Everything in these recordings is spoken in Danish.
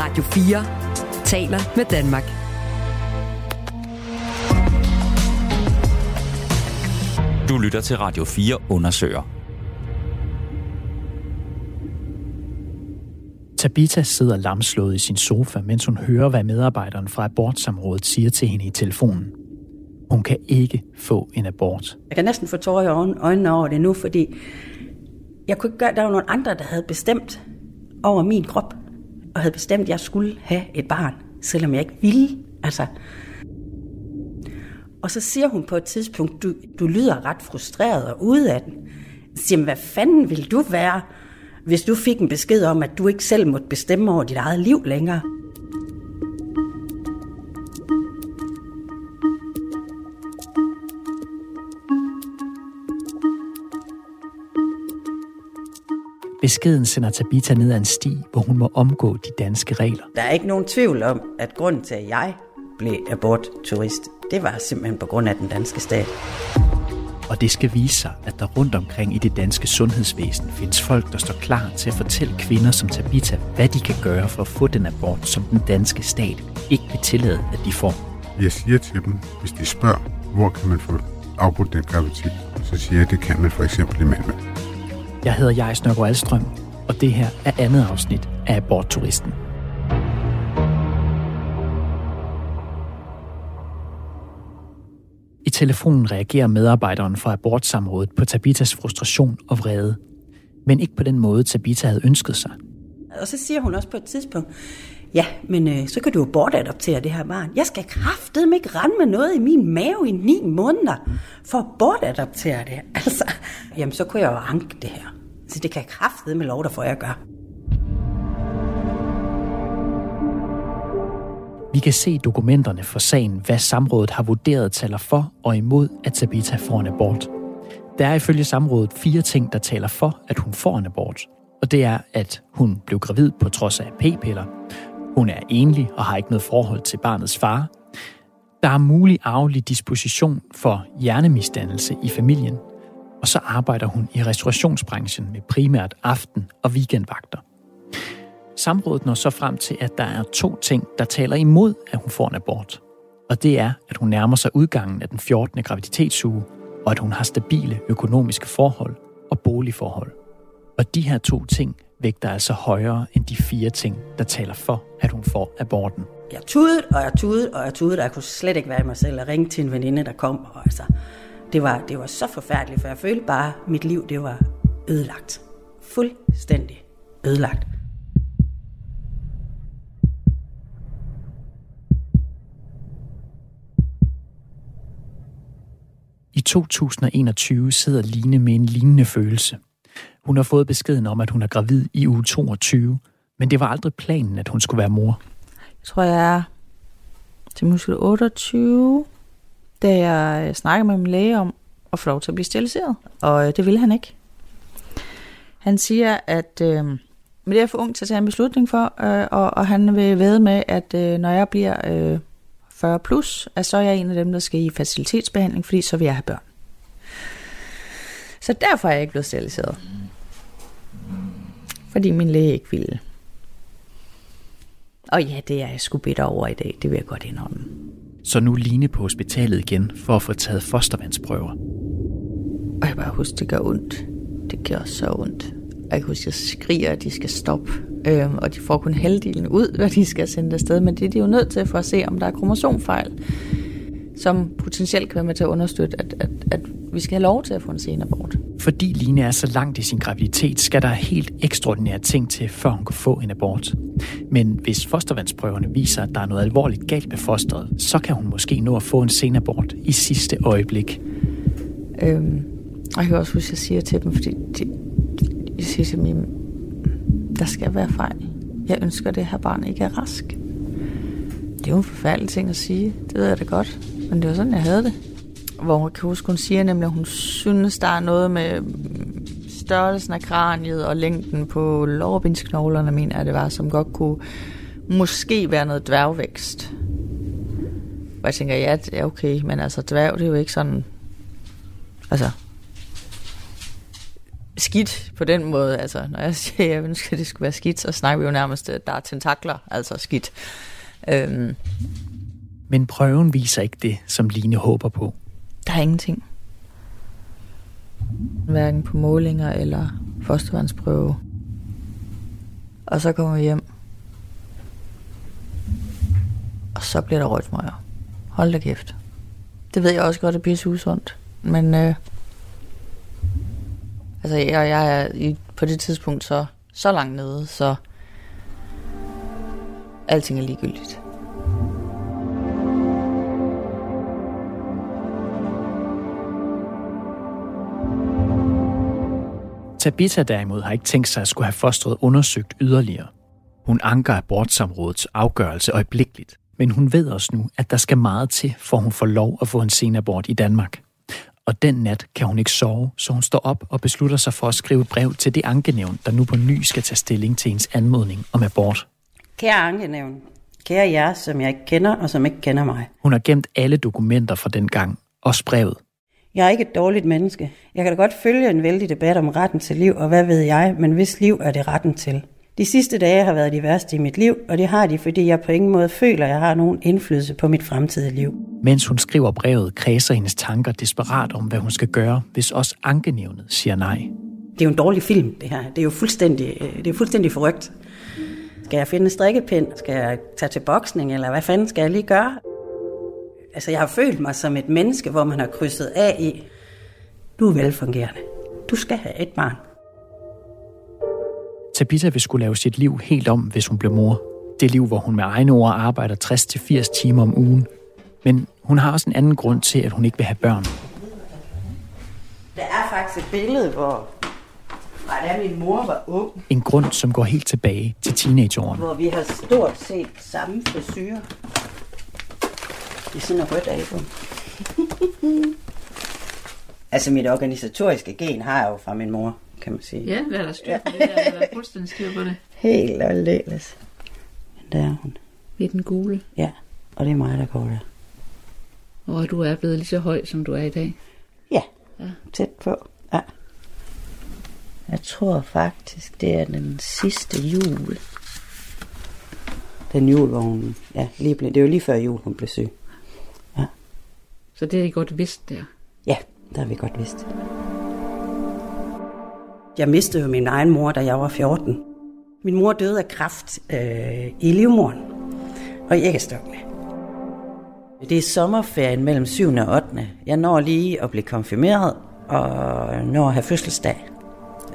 Radio 4 taler med Danmark. Du lytter til Radio 4 undersøger. Tabita sidder lamslået i sin sofa, mens hun hører, hvad medarbejderen fra abortsamrådet siger til hende i telefonen. Hun kan ikke få en abort. Jeg kan næsten få tårer i øjnene over det nu, fordi jeg kunne ikke gøre, der var nogle andre, der havde bestemt over min krop, og havde bestemt, at jeg skulle have et barn, selvom jeg ikke ville. Altså. Og så siger hun på et tidspunkt, du, du lyder ret frustreret og ude af den. Jeg siger, hvad fanden vil du være, hvis du fik en besked om, at du ikke selv måtte bestemme over dit eget liv længere? Beskeden sender Tabita ned ad en sti, hvor hun må omgå de danske regler. Der er ikke nogen tvivl om, at grunden til, at jeg blev abortturist, det var simpelthen på grund af den danske stat. Og det skal vise sig, at der rundt omkring i det danske sundhedsvæsen findes folk, der står klar til at fortælle kvinder som Tabita, hvad de kan gøre for at få den abort, som den danske stat ikke vil tillade, at de får. Jeg siger til dem, hvis de spørger, hvor kan man få afbrudt den graviditet, så siger jeg, at det kan man for eksempel i Malmø. Jeg hedder Jais Nørgaard Alstrøm, og det her er andet afsnit af Abortturisten. I telefonen reagerer medarbejderen fra abortsamrådet på Tabitas frustration og vrede. Men ikke på den måde, Tabita havde ønsket sig. Og så siger hun også på et tidspunkt, ja, men øh, så kan du jo bortadoptere det her barn. Jeg skal kraftedeme ikke rende med noget i min mave i ni måneder for at bortadoptere det. Altså, jamen så kunne jeg jo anke det her. Så det kan jeg kraftedeme lov der for, at jeg gør. Vi kan se dokumenterne for sagen, hvad samrådet har vurderet taler for og imod, at Tabita får en abort. Der er ifølge samrådet fire ting, der taler for, at hun får en abort. Og det er, at hun blev gravid på trods af p-piller. Hun er enlig og har ikke noget forhold til barnets far. Der er mulig arvelig disposition for hjernemisdannelse i familien. Og så arbejder hun i restaurationsbranchen med primært aften- og weekendvagter. Samrådet når så frem til, at der er to ting, der taler imod, at hun får en abort. Og det er, at hun nærmer sig udgangen af den 14. graviditetsuge, og at hun har stabile økonomiske forhold og boligforhold. Og de her to ting vægter altså højere end de fire ting, der taler for, at hun får aborten. Jeg tudede, og jeg tudede, og jeg tudede, og jeg kunne slet ikke være i mig selv og ringe til en veninde, der kom. Og altså, det, var, det var så forfærdeligt, for jeg følte bare, at mit liv det var ødelagt. Fuldstændig ødelagt. I 2021 sidder Line med en lignende følelse. Hun har fået beskeden om, at hun er gravid i uge 22, men det var aldrig planen, at hun skulle være mor. Jeg tror, jeg er til muskel 28, da jeg øh, snakkede med min læge om at få lov til at blive steriliseret. Og øh, det ville han ikke. Han siger, at øh, men det er for ung til at tage en beslutning for, øh, og, og han vil ved med, at øh, når jeg bliver øh, 40 plus, at så er jeg en af dem, der skal i facilitetsbehandling, fordi så vil jeg have børn. Så derfor er jeg ikke blevet steriliseret. Fordi min læge ikke ville. Og ja, det er jeg sgu bitter over i dag, det vil jeg godt indrømme. Så nu Line på hospitalet igen for at få taget fostervandsprøver. Og jeg bare husker, det gør ondt. Det gør så ondt. Og jeg kan huske, jeg skriger, at de skal stoppe. Øhm, og de får kun halvdelen ud, hvad de skal sende afsted. Men det er de jo nødt til for at se, om der er kromosomfejl, som potentielt kan være med til at understøtte, at, at, at vi skal have lov til at få en sen abort. Fordi Line er så langt i sin graviditet, skal der helt ekstraordinære ting til, før hun kan få en abort. Men hvis fostervandsprøverne viser, at der er noget alvorligt galt med fosteret, så kan hun måske nå at få en sen abort i sidste øjeblik. Øhm, og jeg kan også huske, at jeg siger til dem, fordi de, jeg siger til dem, der skal være fejl. Jeg ønsker, at det her barn ikke er rask. Det er jo en forfærdelig ting at sige, det ved jeg da godt. Men det var sådan, jeg havde det. Hvor jeg kan huske, hun siger nemlig, at hun synes, der er noget med størrelsen af kraniet og længden på lårbindsknoglerne, mener jeg det var, som godt kunne måske være noget dværgvækst. Og jeg tænker, ja, det er okay, men altså dværg, det er jo ikke sådan... Altså, skidt på den måde. Altså, når jeg siger, at jeg ønsker, at det skulle være skidt, så snakker vi jo nærmest, at der er tentakler, altså skidt. Øhm. Men prøven viser ikke det, som Line håber på. Der er ingenting. Hverken på målinger eller fostervandsprøve. Og så kommer vi hjem. Og så bliver der røgsmøger. Hold da kæft. Det ved jeg også godt, det bliver usundt. Men øh, altså, jeg, jeg er i, på det tidspunkt så, så langt nede, så alting er ligegyldigt. Tabitha derimod har ikke tænkt sig at skulle have fostret undersøgt yderligere. Hun anker abortsamrådets afgørelse øjeblikkeligt, men hun ved også nu, at der skal meget til, for hun får lov at få en senabort i Danmark. Og den nat kan hun ikke sove, så hun står op og beslutter sig for at skrive brev til det ankenævn, der nu på ny skal tage stilling til ens anmodning om abort. Kære ankenævn, kære jer, som jeg ikke kender og som ikke kender mig. Hun har gemt alle dokumenter fra den gang, også brevet. Jeg er ikke et dårligt menneske. Jeg kan da godt følge en vældig debat om retten til liv, og hvad ved jeg, men hvis liv er det retten til. De sidste dage har været de værste i mit liv, og det har de, fordi jeg på ingen måde føler, at jeg har nogen indflydelse på mit fremtidige liv. Mens hun skriver brevet, kredser hendes tanker desperat om, hvad hun skal gøre, hvis også ankenævnet siger nej. Det er jo en dårlig film, det her. Det er jo fuldstændig, det er fuldstændig forrygt. Skal jeg finde en strikkepind? Skal jeg tage til boksning? Eller hvad fanden skal jeg lige gøre? Altså, jeg har følt mig som et menneske, hvor man har krydset af i, du er velfungerende. Du skal have et barn. Tabitha vil skulle lave sit liv helt om, hvis hun bliver mor. Det liv, hvor hun med egne ord arbejder 60-80 timer om ugen. Men hun har også en anden grund til, at hun ikke vil have børn. Der er faktisk et billede, hvor da min mor var ung. En grund, som går helt tilbage til teenageårene. Hvor vi har stort set samme frisyr. Det er sådan et rødt album. altså mit organisatoriske gen har jeg jo fra min mor, kan man sige. Ja, hvad er der styr på det der? Er der fuldstændig styr på det? Helt aldeles. Men der er hun. I den gule. Ja, og det er mig, der går der. Og du er blevet lige så høj, som du er i dag? Ja, ja. tæt på. Ja. Jeg tror faktisk, det er den sidste jul. Den jul, hvor hun... Ja, lige blev, det er jo lige før jul, hun blev syg. Så det er I godt vidst der? Ja, der har vi godt vidst. Jeg mistede jo min egen mor, da jeg var 14. Min mor døde af kræft øh, i livmoren og i æggestokkene. Det er sommerferien mellem 7. og 8. Jeg når lige at blive konfirmeret og når at have fødselsdag.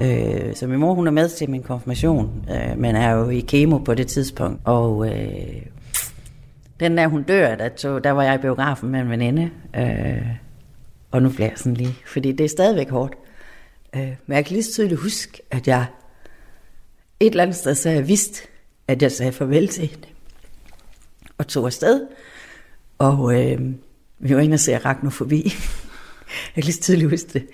Øh, så min mor hun er med til min konfirmation, øh, men er jo i kemo på det tidspunkt. Og øh, den der hun dør, der, tog, der var jeg i biografen med en veninde. Øh, og nu bliver jeg sådan lige, fordi det er stadigvæk hårdt. Øh, men jeg kan lige så tydeligt huske, at jeg et eller andet sted så jeg vidste, at jeg sagde farvel til hende. Og tog afsted. Og øh, vi var inde og se Ragnar forbi. jeg kan lige så tydeligt huske det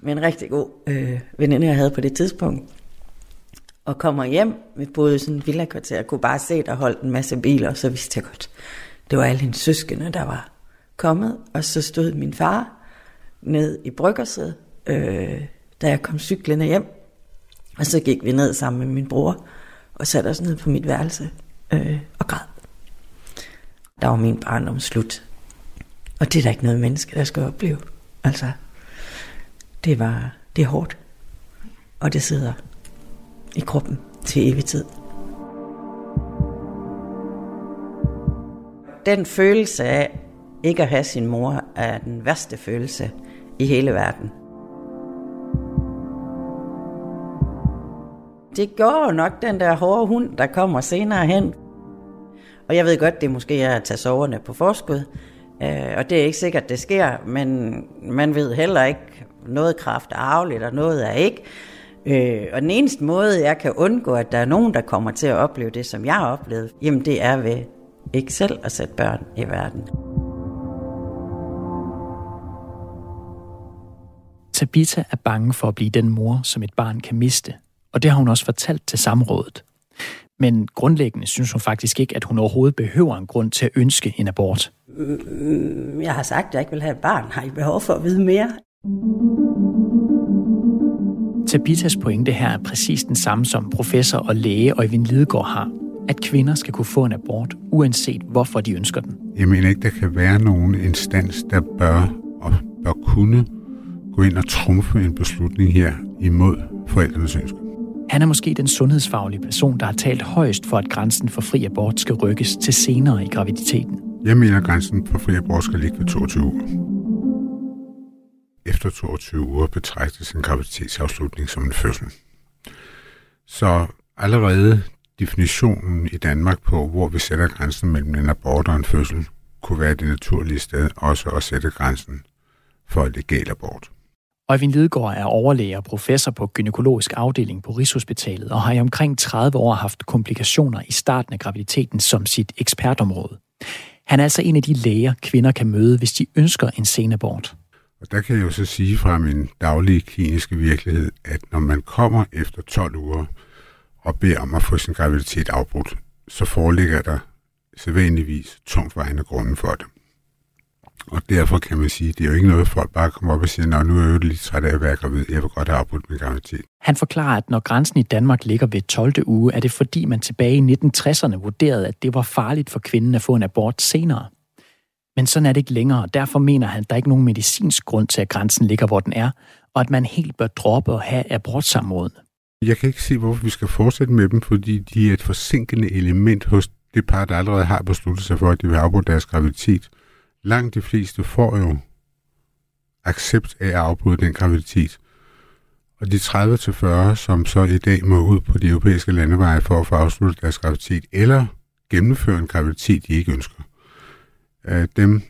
Men en rigtig god øh, veninde, jeg havde på det tidspunkt. Og kommer hjem, vi boede i sådan en villakvarter, og kunne bare se, der holdt en masse biler, og så vidste jeg godt, det var alle hendes søskende, der var kommet, og så stod min far ned i bryggersædet, øh, da jeg kom cyklende hjem, og så gik vi ned sammen med min bror, og satte os ned på mit værelse øh, og græd. Der var min barndom slut. Og det er der ikke noget menneske, der skal opleve. Altså, det var det er hårdt. Og det sidder i kroppen til evig tid. Den følelse af ikke at have sin mor er den værste følelse i hele verden. Det går nok den der hårde hund, der kommer senere hen. Og jeg ved godt, det måske er at tage soverne på forskud. Øh, og det er ikke sikkert, det sker, men man ved heller ikke, noget kraft er arveligt, og noget er ikke. Øh, og den eneste måde, jeg kan undgå, at der er nogen, der kommer til at opleve det, som jeg har oplevet, jamen det er ved ikke selv at sætte børn i verden. Tabitha er bange for at blive den mor, som et barn kan miste, og det har hun også fortalt til samrådet. Men grundlæggende synes hun faktisk ikke, at hun overhovedet behøver en grund til at ønske en abort. Mm, jeg har sagt, at jeg ikke vil have et barn. Har I behov for at vide mere? Tabitas pointe her er præcis den samme som professor og læge Øjvind Lidegaard har, at kvinder skal kunne få en abort, uanset hvorfor de ønsker den. Jeg mener ikke, der kan være nogen instans, der bør og bør kunne gå ind og trumfe en beslutning her imod forældrenes ønsker. Han er måske den sundhedsfaglige person, der har talt højst for, at grænsen for fri abort skal rykkes til senere i graviditeten. Jeg mener, at grænsen for fri abort skal ligge ved 22 uger. Efter 22 uger betragtes en graviditetsafslutning som en fødsel. Så allerede definitionen i Danmark på, hvor vi sætter grænsen mellem en abort og en fødsel, kunne være det naturlige sted også at sætte grænsen for legal abort. Øjvind Lidegaard er overlæge og professor på gynækologisk afdeling på Rigshospitalet og har i omkring 30 år haft komplikationer i starten af graviditeten som sit ekspertområde. Han er altså en af de læger, kvinder kan møde, hvis de ønsker en senabort. Og der kan jeg jo så sige fra min daglige kliniske virkelighed, at når man kommer efter 12 uger og beder om at få sin graviditet afbrudt, så foreligger der sædvanligvis tungt vejende grunden for det. Og derfor kan man sige, at det er jo ikke noget, folk bare kommer op og siger, nu er jeg jo lidt træt af at være gravid, jeg vil godt have afbrudt min graviditet. Han forklarer, at når grænsen i Danmark ligger ved 12. uge, er det fordi man tilbage i 1960'erne vurderede, at det var farligt for kvinden at få en abort senere. Men sådan er det ikke længere, og derfor mener han, at der er nogen medicinsk grund til, at grænsen ligger, hvor den er, og at man helt bør droppe og have abortsamrådene. Jeg kan ikke se, hvorfor vi skal fortsætte med dem, fordi de er et forsinkende element hos det par, der allerede har besluttet sig for, at de vil afbryde deres graviditet. Langt de fleste får jo accept af at afbryde den graviditet. Og de 30-40, som så i dag må ud på de europæiske landeveje for at få afsluttet deres graviditet, eller gennemføre en graviditet, de ikke ønsker, øh, dem,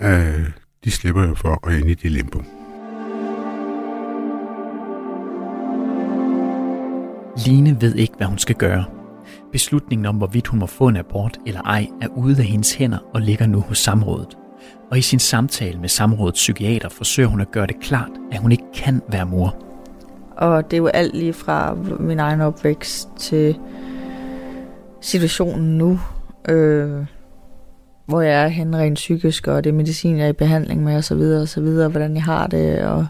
øh, de slipper jo for at ind i det limbo. Line ved ikke, hvad hun skal gøre. Beslutningen om, hvorvidt hun må få en abort eller ej, er ude af hendes hænder og ligger nu hos samrådet. Og i sin samtale med samrådets psykiater forsøger hun at gøre det klart, at hun ikke kan være mor. Og det er jo alt lige fra min egen opvækst til situationen nu, øh, hvor jeg er hen rent psykisk, og det medicin, jeg er i behandling med, og så videre, og så videre, hvordan jeg har det, og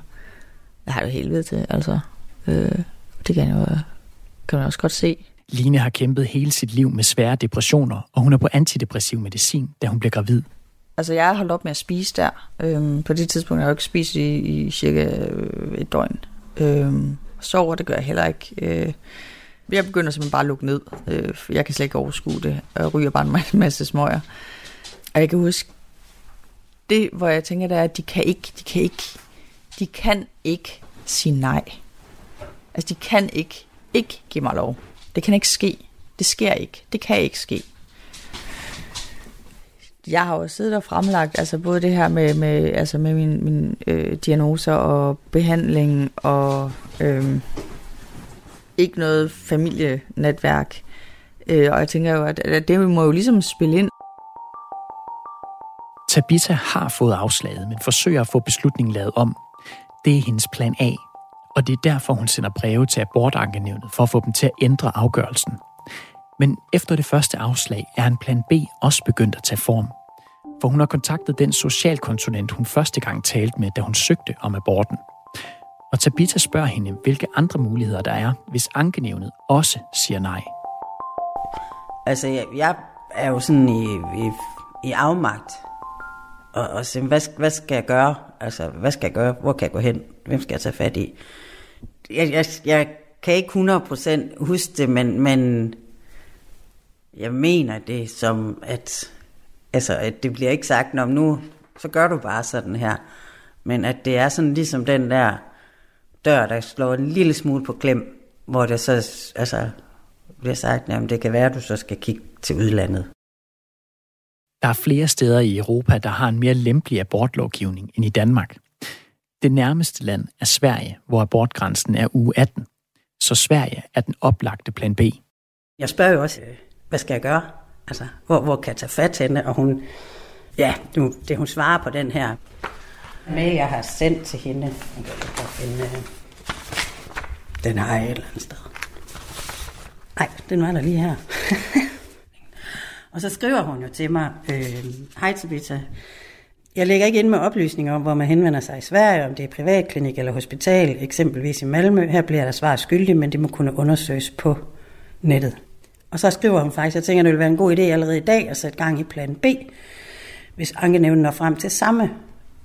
jeg har jo helvede til, altså. Øh, det kan jeg jo kan man også godt se. Line har kæmpet hele sit liv med svære depressioner, og hun er på antidepressiv medicin, da hun bliver gravid. Altså, jeg har holdt op med at spise der. Øhm, på det tidspunkt har jeg jo ikke spist i, i cirka øh, et døgn. Øhm, sover, det gør jeg heller ikke. Øh, jeg begynder simpelthen bare at lukke ned. Øh, jeg kan slet ikke overskue det. Jeg ryger bare en masse smøger. Og jeg kan huske, det, hvor jeg tænker, det er, at de kan ikke, de kan ikke, de kan ikke sige nej. Altså, de kan ikke ikke give mig lov. Det kan ikke ske. Det sker ikke. Det kan ikke ske. Jeg har jo siddet og fremlagt altså både det her med, med, altså med min, min øh, diagnoser og behandling og øh, ikke noget familienetværk. Øh, og jeg tænker jo, at, at det må jo ligesom spille ind. Tabitha har fået afslaget, men forsøger at få beslutningen lavet om. Det er hendes plan A og det er derfor, hun sender breve til abortankenævnet for at få dem til at ændre afgørelsen. Men efter det første afslag er en plan B også begyndt at tage form. For hun har kontaktet den socialkonsulent, hun første gang talte med, da hun søgte om aborten. Og Tabitha spørger hende, hvilke andre muligheder der er, hvis ankenævnet også siger nej. Altså, jeg, jeg er jo sådan i, i, i afmagt. Og, og sige, hvad, hvad skal jeg gøre? Altså, hvad skal jeg gøre? Hvor kan jeg gå hen? Hvem skal jeg tage fat i? jeg, jeg, jeg kan ikke 100% huske det, men, men jeg mener det som, at, altså, at det bliver ikke sagt, om nu, så gør du bare sådan her. Men at det er sådan ligesom den der dør, der slår en lille smule på klem, hvor det så altså, bliver sagt, at det kan være, at du så skal kigge til udlandet. Der er flere steder i Europa, der har en mere lempelig abortlovgivning end i Danmark. Det nærmeste land er Sverige, hvor abortgrænsen er uge 18. Så Sverige er den oplagte plan B. Jeg spørger jo også, øh, hvad skal jeg gøre? Altså, hvor, hvor kan jeg tage fat hende? Og hun, ja, nu, det hun svarer på den her mail, jeg har sendt til hende. Jeg øh, den har jeg et eller andet sted. Nej, den var der lige her. og så skriver hun jo til mig, øh, hej Tabitha, Jeg lægger ikke ind med oplysninger om, hvor man henvender sig i Sverige, om det er privatklinik eller hospital, eksempelvis i Malmø. Her bliver der svar skyldig, men det må kunne undersøges på nettet. Og så skriver hun faktisk, jeg tænker, at det ville være en god idé allerede i dag at sætte gang i plan B, hvis ankenævnen når frem til samme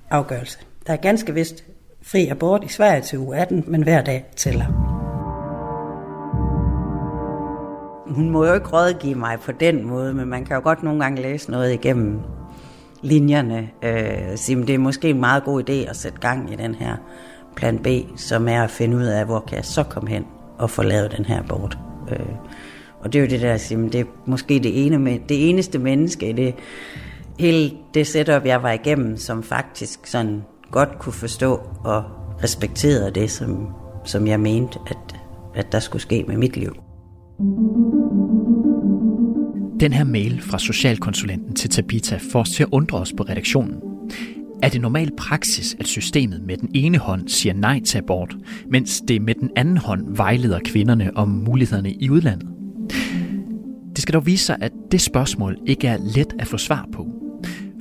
afgørelse. Der er ganske vist fri abort i Sverige til uge 18, men hver dag tæller. Hun må jo ikke rådgive mig på den måde, men man kan jo godt nogle gange læse noget igennem linjerne. Øh, sige, det er måske en meget god idé at sætte gang i den her plan B, som er at finde ud af, hvor kan jeg så komme hen og få lavet den her abort. Øh, og det er jo det der at sige, det er måske det, ene, det eneste menneske i det, hele det setup, jeg var igennem, som faktisk sådan godt kunne forstå og respekterede det, som, som jeg mente, at, at der skulle ske med mit liv. Den her mail fra socialkonsulenten til Tabita får os til at undre os på redaktionen. Er det normal praksis, at systemet med den ene hånd siger nej til abort, mens det med den anden hånd vejleder kvinderne om mulighederne i udlandet? Det skal dog vise sig, at det spørgsmål ikke er let at få svar på.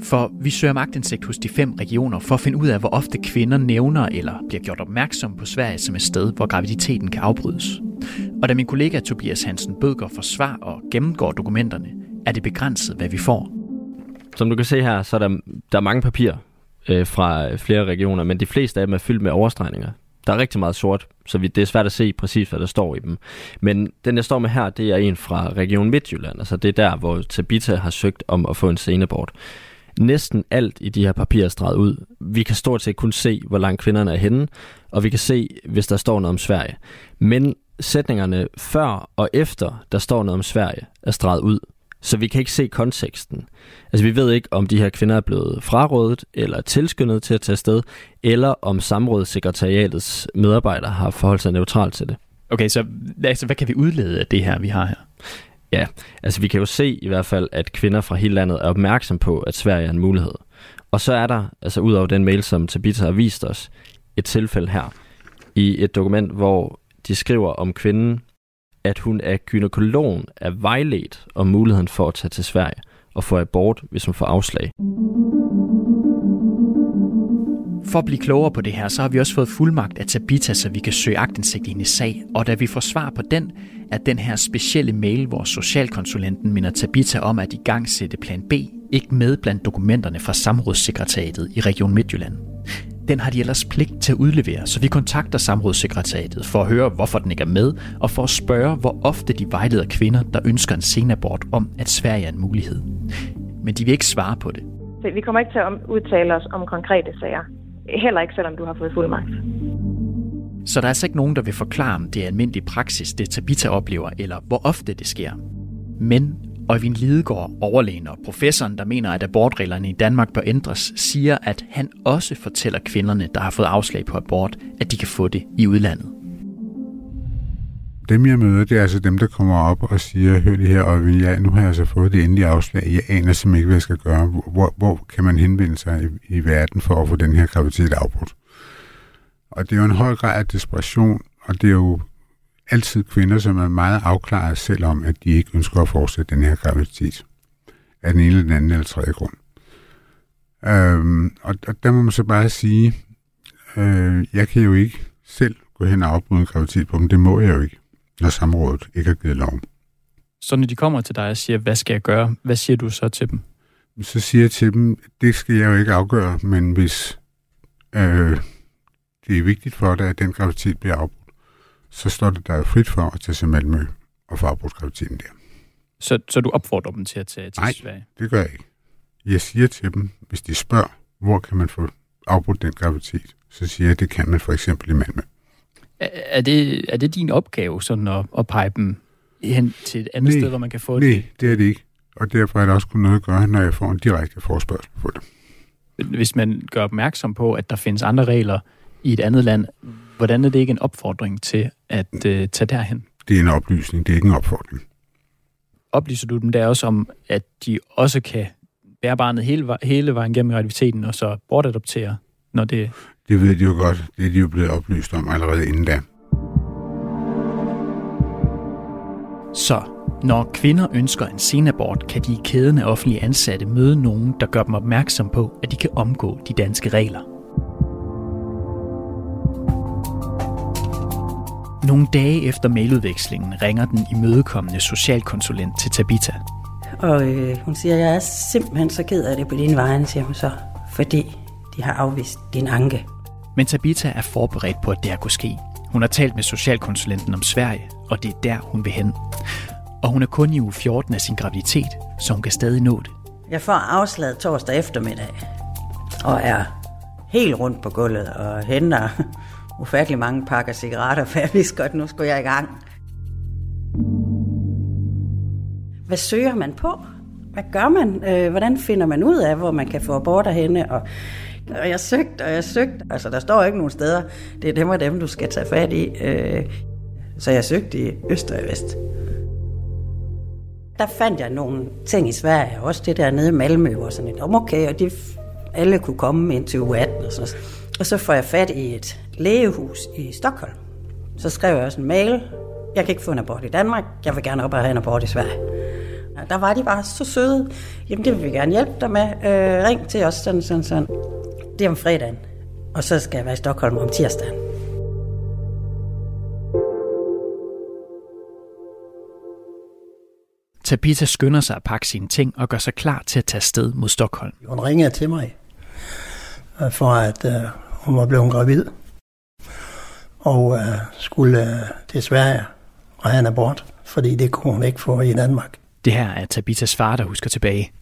For vi søger magtindsigt hos de fem regioner for at finde ud af, hvor ofte kvinder nævner eller bliver gjort opmærksom på Sverige som et sted, hvor graviditeten kan afbrydes. Og da min kollega Tobias Hansen Bødger for svar og gennemgår dokumenterne, er det begrænset, hvad vi får. Som du kan se her, så er der, der er mange papirer øh, fra flere regioner, men de fleste af dem er fyldt med overstregninger. Der er rigtig meget sort, så vi, det er svært at se præcis, hvad der står i dem. Men den, jeg står med her, det er en fra Region Midtjylland. Altså det er der, hvor Tabita har søgt om at få en senebort. Næsten alt i de her papirer er streget ud. Vi kan stort set kun se, hvor langt kvinderne er henne, og vi kan se, hvis der står noget om Sverige. Men sætningerne før og efter, der står noget om Sverige, er streget ud. Så vi kan ikke se konteksten. Altså vi ved ikke, om de her kvinder er blevet frarådet eller tilskyndet til at tage sted, eller om samrådssekretariatets medarbejdere har forholdt sig neutralt til det. Okay, så altså, hvad kan vi udlede af det her, vi har her? Ja, altså vi kan jo se i hvert fald, at kvinder fra hele landet er opmærksom på, at Sverige er en mulighed. Og så er der, altså ud over den mail, som Tabitha har vist os, et tilfælde her i et dokument, hvor de skriver om kvinden, at hun af gynekologen er vejledt om muligheden for at tage til Sverige og få abort, hvis hun får afslag. For at blive klogere på det her, så har vi også fået fuldmagt af Tabita, så vi kan søge agtindsigt i hendes sag. Og da vi får svar på den, er den her specielle mail, hvor socialkonsulenten minder Tabita om at i gang sætte plan B, ikke med blandt dokumenterne fra samrådssekretariatet i Region Midtjylland. Den har de ellers pligt til at udlevere, så vi kontakter samrådssekretariatet for at høre, hvorfor den ikke er med, og for at spørge, hvor ofte de vejleder kvinder, der ønsker en senabort om, at Sverige er en mulighed. Men de vil ikke svare på det. Vi kommer ikke til at udtale os om konkrete sager. Heller ikke, selvom du har fået fuldmagt. Så der er altså ikke nogen, der vil forklare, om det er almindelig praksis, det Tabita oplever, eller hvor ofte det sker. Men Øjvind Lidegaard, overlægen og professoren, der mener, at abortreglerne i Danmark bør ændres, siger, at han også fortæller kvinderne, der har fået afslag på abort, at de kan få det i udlandet. Dem jeg møder, det er altså dem, der kommer op og siger, hør lige her, og ja, nu har jeg altså fået det endelige afslag. Jeg aner simpelthen ikke, hvad jeg skal gøre. Hvor, hvor kan man henvende sig i, i verden for at få den her graviditet afbrudt? Og det er jo en høj grad af desperation, og det er jo altid kvinder, som er meget afklaret selv om, at de ikke ønsker at fortsætte den her graviditet. Af den ene eller den anden eller tredje grund. Øhm, og, og der må man så bare sige, øh, jeg kan jo ikke selv gå hen og afbryde en graviditet på dem. Det må jeg jo ikke, når samrådet ikke har givet lov. Så når de kommer til dig og siger, hvad skal jeg gøre, hvad siger du så til dem? Så siger jeg til dem, det skal jeg jo ikke afgøre, men hvis øh, det er vigtigt for dig, at den graviditet bliver afbrudt, så står det der frit for at tage til Malmø og få afbrudt graviditeten der. Så, så du opfordrer dem til at tage til Nej, Sverige? det gør jeg ikke. Jeg siger til dem, hvis de spørger, hvor kan man få afbrudt den graviditet, så siger jeg, at det kan man for eksempel i Malmø. Er, er, det, er det din opgave sådan at, at pege dem hen til et andet nej, sted, hvor man kan få nej, det? det er det ikke. Og derfor er det også kun noget at gøre, når jeg får en direkte forspørgsel på det. Hvis man gør opmærksom på, at der findes andre regler i et andet land, hvordan er det ikke en opfordring til at uh, tage derhen? Det er en oplysning, det er ikke en opfordring. Oplyser du dem der også om, at de også kan bære barnet hele, hele vejen gennem graviditeten, og så bortadoptere, når det... Det ved de jo godt. Det er de jo blevet oplyst om allerede inden da. Så Når kvinder ønsker en senabort, kan de i kæden af offentlige ansatte møde nogen, der gør dem opmærksom på, at de kan omgå de danske regler. Nogle dage efter mailudvekslingen ringer den imødekommende socialkonsulent til Tabita. Og øh, hun siger, jeg er simpelthen så ked af det på dine vegne, siger hun så, fordi de har afvist din anke. Men Tabita er forberedt på, at det her kunne ske. Hun har talt med socialkonsulenten om Sverige, og det er der, hun vil hen. Og hun er kun i uge 14 af sin graviditet, så hun kan stadig nå det. Jeg får afslaget torsdag eftermiddag, og er helt rundt på gulvet og henter ufattelig mange pakker cigaretter, for jeg vidste godt, nu skulle jeg i gang. Hvad søger man på? Hvad gør man? Øh, hvordan finder man ud af, hvor man kan få aborter henne? Og, og jeg søgte, og jeg søgte. Altså, der står ikke nogen steder. Det er dem og dem, du skal tage fat i. Øh, så jeg søgte i øst og vest. Der fandt jeg nogle ting i Sverige, også det der nede i Malmø, hvor sådan et, okay, og de alle kunne komme ind til uge 18 og sådan noget. Og så får jeg fat i et lægehus i Stockholm. Så skrev jeg også en mail. Jeg kan ikke få en abort i Danmark. Jeg vil gerne op og have en abort i Sverige. Ja, der var de bare så søde. Jamen, det vil vi gerne hjælpe dig med. Øh, ring til os, sådan, sådan, sådan. Det er om fredagen. Og så skal jeg være i Stockholm om tirsdagen. Tabita skynder sig at pakke sine ting og gør sig klar til at tage sted mod Stockholm. Hun ringede til mig, øh, for at uh, hun var blevet gravid, og uh, skulle uh, til Sverige og have en abort, fordi det kunne hun ikke få i Danmark. Det her er Tabitas far, der husker tilbage.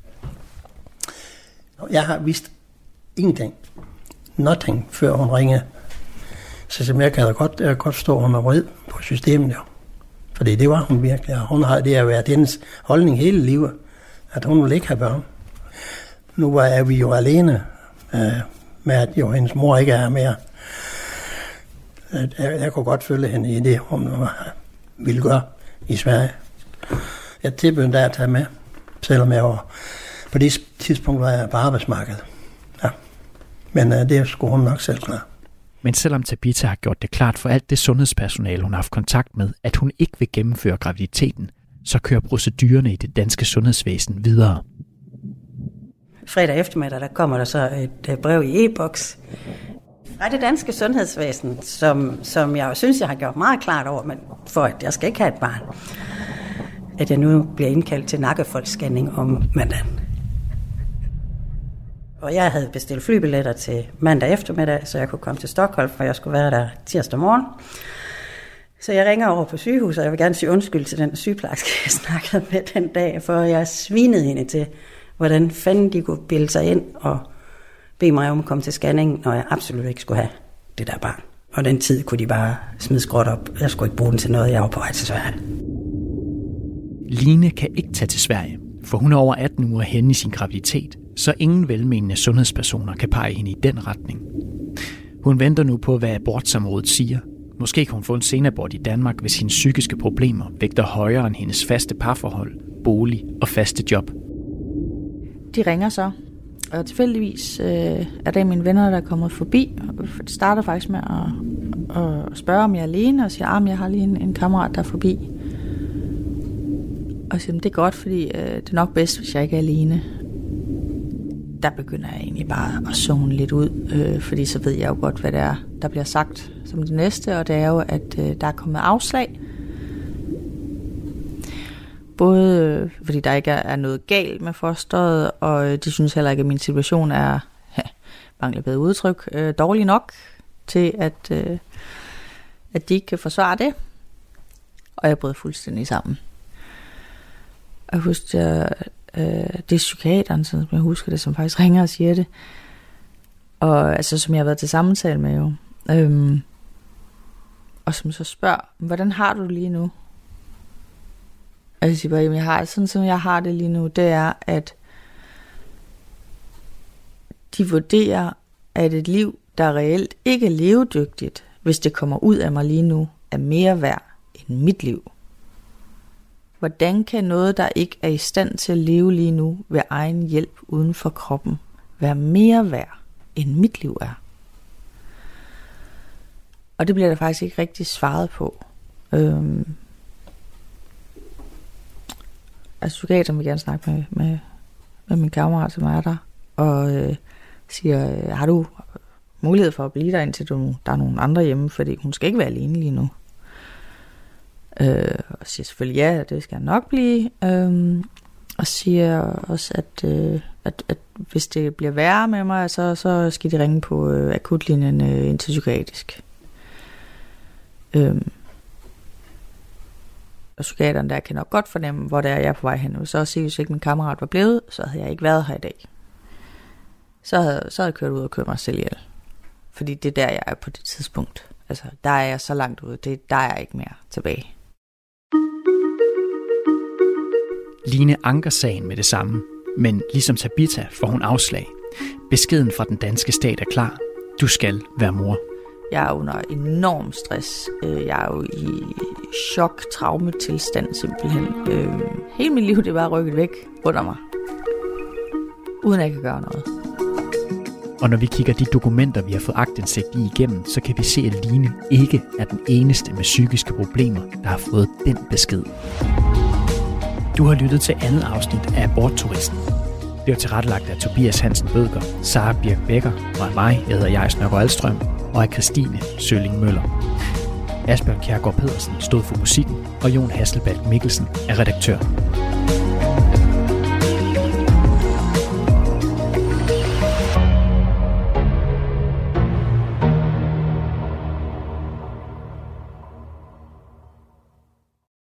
Jeg har vist ingenting, nothing, før hun ringede. Så som jeg kan da godt, jeg godt at hun var rød på systemet. Jo. Fordi det var hun virkelig. Og hun har, det har været hendes holdning hele livet, at hun ville ikke have børn. Nu er vi jo alene øh, med, at jo hendes mor ikke er mere. Jeg, jeg kunne godt følge hende i det, hun ville gøre i Sverige. Jeg tilbød at tage med, selvom jeg var, på det tidspunkt var jeg på arbejdsmarkedet. Ja. Men uh, det skulle hun nok selv klare. Men selvom Tabita har gjort det klart for alt det sundhedspersonale, hun har haft kontakt med, at hun ikke vil gennemføre graviditeten, så kører procedurerne i det danske sundhedsvæsen videre. Fredag eftermiddag, der kommer der så et øh, brev i e-boks fra det danske sundhedsvæsen, som, som jeg synes, jeg har gjort meget klart over, men for at jeg skal ikke have et barn, at jeg nu bliver indkaldt til nakkefoldscanning om mandagen. Og jeg havde bestilt flybilletter til mandag eftermiddag, så jeg kunne komme til Stockholm, for jeg skulle være der tirsdag morgen. Så jeg ringer over på sygehuset, og jeg vil gerne sige undskyld til den sygeplejerske, jeg snakkede med den dag, for jeg svinede hende til, hvordan fanden de kunne bilde sig ind og bede mig om at komme til scanning, når jeg absolut ikke skulle have det der barn. Og den tid kunne de bare smide skråt op. Jeg skulle ikke bruge den til noget, jeg var på vej til Sverige. Line kan ikke tage til Sverige, for hun er over 18 uger henne i sin graviditet, så ingen velmenende sundhedspersoner kan pege hende i den retning. Hun venter nu på, hvad abortsamrådet siger. Måske kan hun få en senabort i Danmark, hvis hendes psykiske problemer vægter højere end hendes faste parforhold, bolig og faste job. De ringer så, og tilfældigvis øh, er det mine venner, der er kommet forbi. Det starter faktisk med at, at spørge, om jeg er alene, og siger, at ah, jeg har lige en, en kammerat, der er forbi. Og siger, det er godt, fordi øh, det er nok bedst, hvis jeg ikke er alene der begynder jeg egentlig bare at zone lidt ud, øh, fordi så ved jeg jo godt, hvad det er, der bliver sagt som det næste, og det er jo, at øh, der er kommet afslag. Både øh, fordi der ikke er noget galt med fosteret, og øh, de synes heller ikke, at min situation er, ja, mangler bedre udtryk, øh, dårlig nok til, at, øh, at de ikke kan forsvare det. Og jeg brød fuldstændig sammen. Jeg husker, jeg Øh, det er psykiateren, som jeg husker det, som faktisk ringer og siger det. Og altså, som jeg har været til samtale med jo. Øhm, og som så spørger, hvordan har du det lige nu? Og jeg siger bare, jamen jeg har sådan som jeg har det lige nu, det er, at de vurderer, at et liv, der reelt ikke er levedygtigt, hvis det kommer ud af mig lige nu, er mere værd end mit liv. Hvordan kan noget, der ikke er i stand til at leve lige nu ved egen hjælp uden for kroppen, være mere værd, end mit liv er? Og det bliver der faktisk ikke rigtig svaret på. Øhm, altså psykiateren vil gerne snakke med, med, med min kammerat, som er der, og øh, siger, øh, har du mulighed for at blive der, indtil du, der er nogen andre hjemme, fordi hun skal ikke være alene lige nu. Øh, og siger selvfølgelig ja, det skal jeg nok blive. Øh, og siger også, at, øh, at, at hvis det bliver værre med mig, så, så skal de ringe på øh, akutlinjen øh, ind til psykiatrisk. Øh, og psykiateren der kan nok godt fornemme, hvor det er, jeg er på vej hen. Så også hvis ikke min kammerat var blevet, så havde jeg ikke været her i dag. Så havde, så havde jeg kørt ud og kørt mig selv ihjel. Fordi det er der, jeg er på det tidspunkt. Altså, der er jeg så langt ude. Det, der er jeg ikke mere tilbage. Line anker sagen med det samme, men ligesom Tabita får hun afslag. Beskeden fra den danske stat er klar. Du skal være mor. Jeg er under enorm stress. Øh, jeg er jo i chok, traumetilstand simpelthen. Øh, hele mit liv det er bare rykket væk under mig. Uden at jeg kan gøre noget. Og når vi kigger de dokumenter, vi har fået agtindsigt i igennem, så kan vi se, at Line ikke er den eneste med psykiske problemer, der har fået den besked. Du har lyttet til andet afsnit af Abortturisten. Det var tilrettelagt af Tobias Hansen Bødker, Sara Birk Becker og af mig, jeg hedder Jais Nørgaard Alstrøm, og af Christine Sølling Møller. Asbjørn Kjærgaard Pedersen stod for musikken, og Jon Hasselbalg Mikkelsen er redaktør.